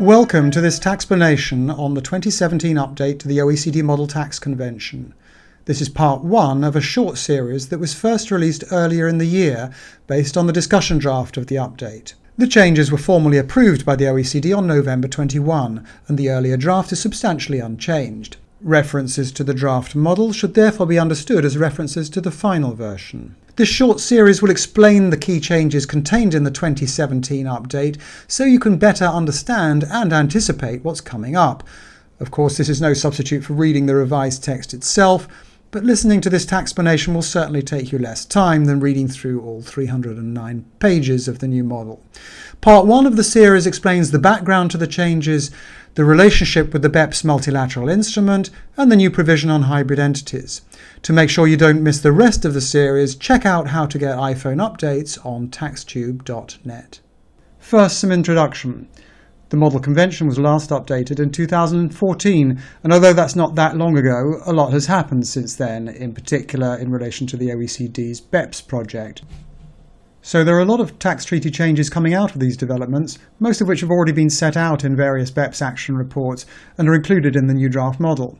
Welcome to this taxplanation on the 2017 update to the OECD Model Tax Convention. This is part one of a short series that was first released earlier in the year based on the discussion draft of the update. The changes were formally approved by the OECD on November 21, and the earlier draft is substantially unchanged. References to the draft model should therefore be understood as references to the final version. This short series will explain the key changes contained in the 2017 update so you can better understand and anticipate what's coming up. Of course, this is no substitute for reading the revised text itself, but listening to this taxplanation will certainly take you less time than reading through all 309 pages of the new model. Part 1 of the series explains the background to the changes, the relationship with the BEPS multilateral instrument, and the new provision on hybrid entities. To make sure you don't miss the rest of the series, check out how to get iPhone updates on taxtube.net. First, some introduction. The model convention was last updated in 2014, and although that's not that long ago, a lot has happened since then, in particular in relation to the OECD's BEPS project. So there are a lot of tax treaty changes coming out of these developments, most of which have already been set out in various BEPS action reports and are included in the new draft model.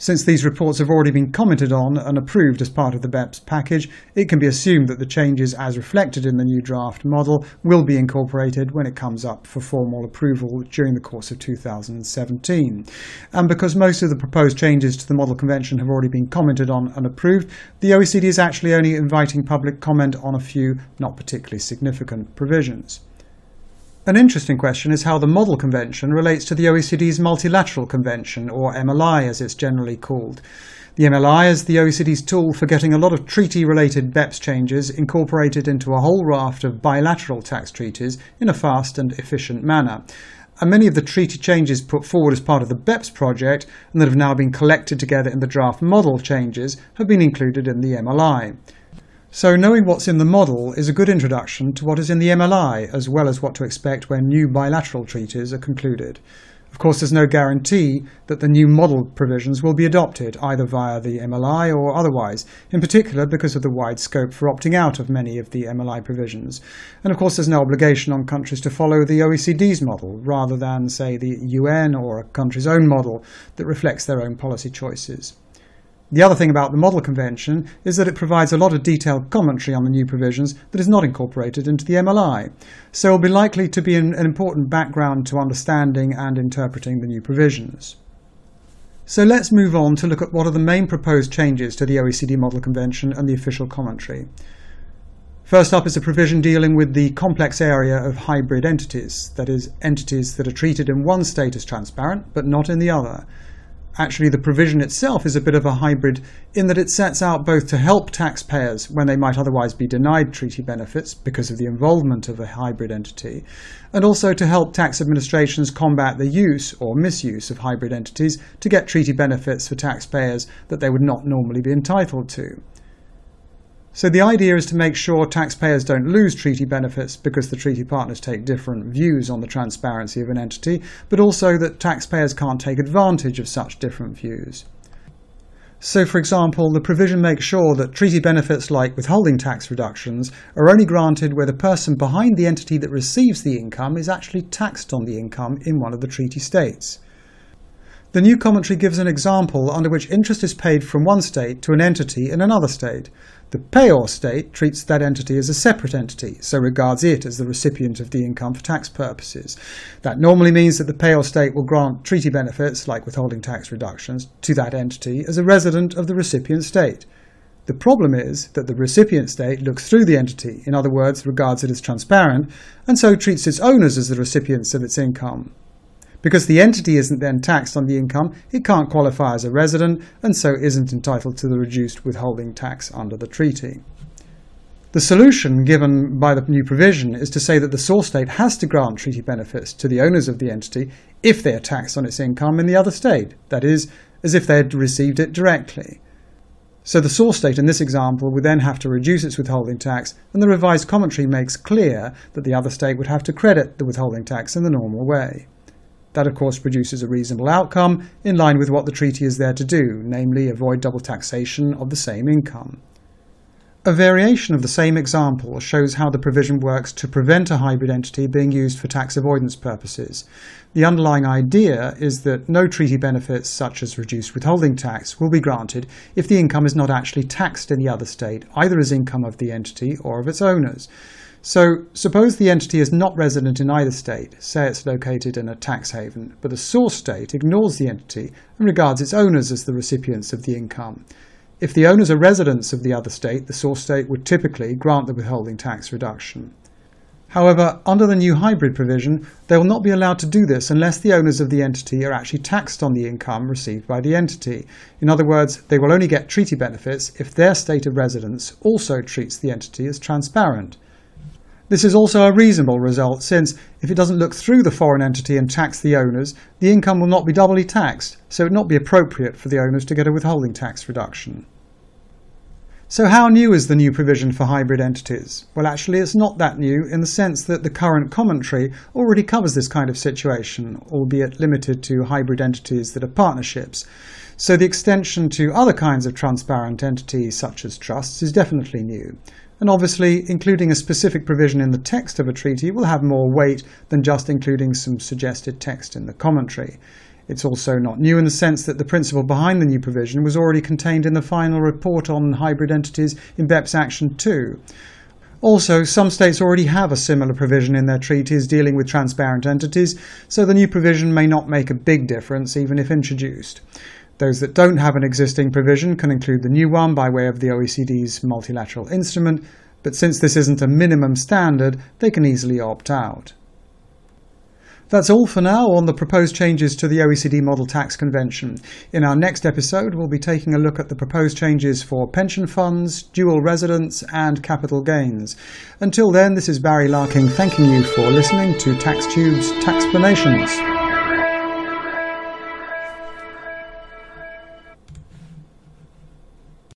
Since these reports have already been commented on and approved as part of the BEPS package, it can be assumed that the changes as reflected in the new draft model will be incorporated when it comes up for formal approval during the course of 2017. And because most of the proposed changes to the Model Convention have already been commented on and approved, the OECD is actually only inviting public comment on a few not particularly significant provisions. An interesting question is how the Model Convention relates to the OECD's Multilateral Convention, or MLI as it's generally called. The MLI is the OECD's tool for getting a lot of treaty related BEPS changes incorporated into a whole raft of bilateral tax treaties in a fast and efficient manner. And many of the treaty changes put forward as part of the BEPS project and that have now been collected together in the draft model changes have been included in the MLI. So knowing what's in the model is a good introduction to what is in the MLI, as well as what to expect when new bilateral treaties are concluded. Of course, there's no guarantee that the new model provisions will be adopted, either via the MLI or otherwise, in particular because of the wide scope for opting out of many of the MLI provisions. And of course, there's no obligation on countries to follow the OECD's model, rather than, say, the UN or a country's own model that reflects their own policy choices. The other thing about the Model Convention is that it provides a lot of detailed commentary on the new provisions that is not incorporated into the MLI, so it will be likely to be an, an important background to understanding and interpreting the new provisions. So let's move on to look at what are the main proposed changes to the OECD Model Convention and the official commentary. First up is a provision dealing with the complex area of hybrid entities, that is, entities that are treated in one state as transparent but not in the other, actually the provision itself is a bit of a hybrid in that it sets out both to help taxpayers when they might otherwise be denied treaty benefits because of the involvement of a hybrid entity, and also to help tax administrations combat the use or misuse of hybrid entities to get treaty benefits for taxpayers that they would not normally be entitled to. So the idea is to make sure taxpayers don't lose treaty benefits because the treaty partners take different views on the transparency of an entity, but also that taxpayers can't take advantage of such different views. So, for example, the provision makes sure that treaty benefits like withholding tax reductions are only granted where the person behind the entity that receives the income is actually taxed on the income in one of the treaty states. The new commentary gives an example under which interest is paid from one state to an entity in another state, the payor state treats that entity as a separate entity, so regards it as the recipient of the income for tax purposes. That normally means that the payor state will grant treaty benefits, like withholding tax reductions, to that entity as a resident of the recipient state. The problem is that the recipient state looks through the entity, in other words, regards it as transparent, and so treats its owners as the recipients of its income. Because the entity isn't then taxed on the income, it can't qualify as a resident and so isn't entitled to the reduced withholding tax under the treaty. The solution given by the new provision is to say that the source state has to grant treaty benefits to the owners of the entity if they are taxed on its income in the other state, that is, as if they had received it directly. So the source state in this example would then have to reduce its withholding tax, and the revised commentary makes clear that the other state would have to credit the withholding tax in the normal way. That, of course, produces a reasonable outcome in line with what the treaty is there to do, namely avoid double taxation of the same income. A variation of the same example shows how the provision works to prevent a hybrid entity being used for tax avoidance purposes. The underlying idea is that no treaty benefits, such as reduced withholding tax, will be granted if the income is not actually taxed in the other state, either as income of the entity or of its owners. So, suppose the entity is not resident in either state, say it's located in a tax haven, but the source state ignores the entity and regards its owners as the recipients of the income. If the owners are residents of the other state, the source state would typically grant the withholding tax reduction. However, under the new hybrid provision, they will not be allowed to do this unless the owners of the entity are actually taxed on the income received by the entity. In other words, they will only get treaty benefits if their state of residence also treats the entity as transparent. This is also a reasonable result since, if it doesn't look through the foreign entity and tax the owners, the income will not be doubly taxed, so it would not be appropriate for the owners to get a withholding tax reduction. So how new is the new provision for hybrid entities? Well actually it's not that new in the sense that the current commentary already covers this kind of situation, albeit limited to hybrid entities that are partnerships. So the extension to other kinds of transparent entities such as trusts is definitely new. And obviously, including a specific provision in the text of a treaty will have more weight than just including some suggested text in the commentary. It's also not new in the sense that the principle behind the new provision was already contained in the final report on hybrid entities in BEPS Action 2. Also, some states already have a similar provision in their treaties dealing with transparent entities, so the new provision may not make a big difference even if introduced. Those that don't have an existing provision can include the new one by way of the OECD's multilateral instrument, but since this isn't a minimum standard, they can easily opt out. That's all for now on the proposed changes to the OECD Model Tax Convention. In our next episode, we'll be taking a look at the proposed changes for pension funds, dual residence, and capital gains. Until then, this is Barry Larking thanking you for listening to TaxTube's Taxplanations.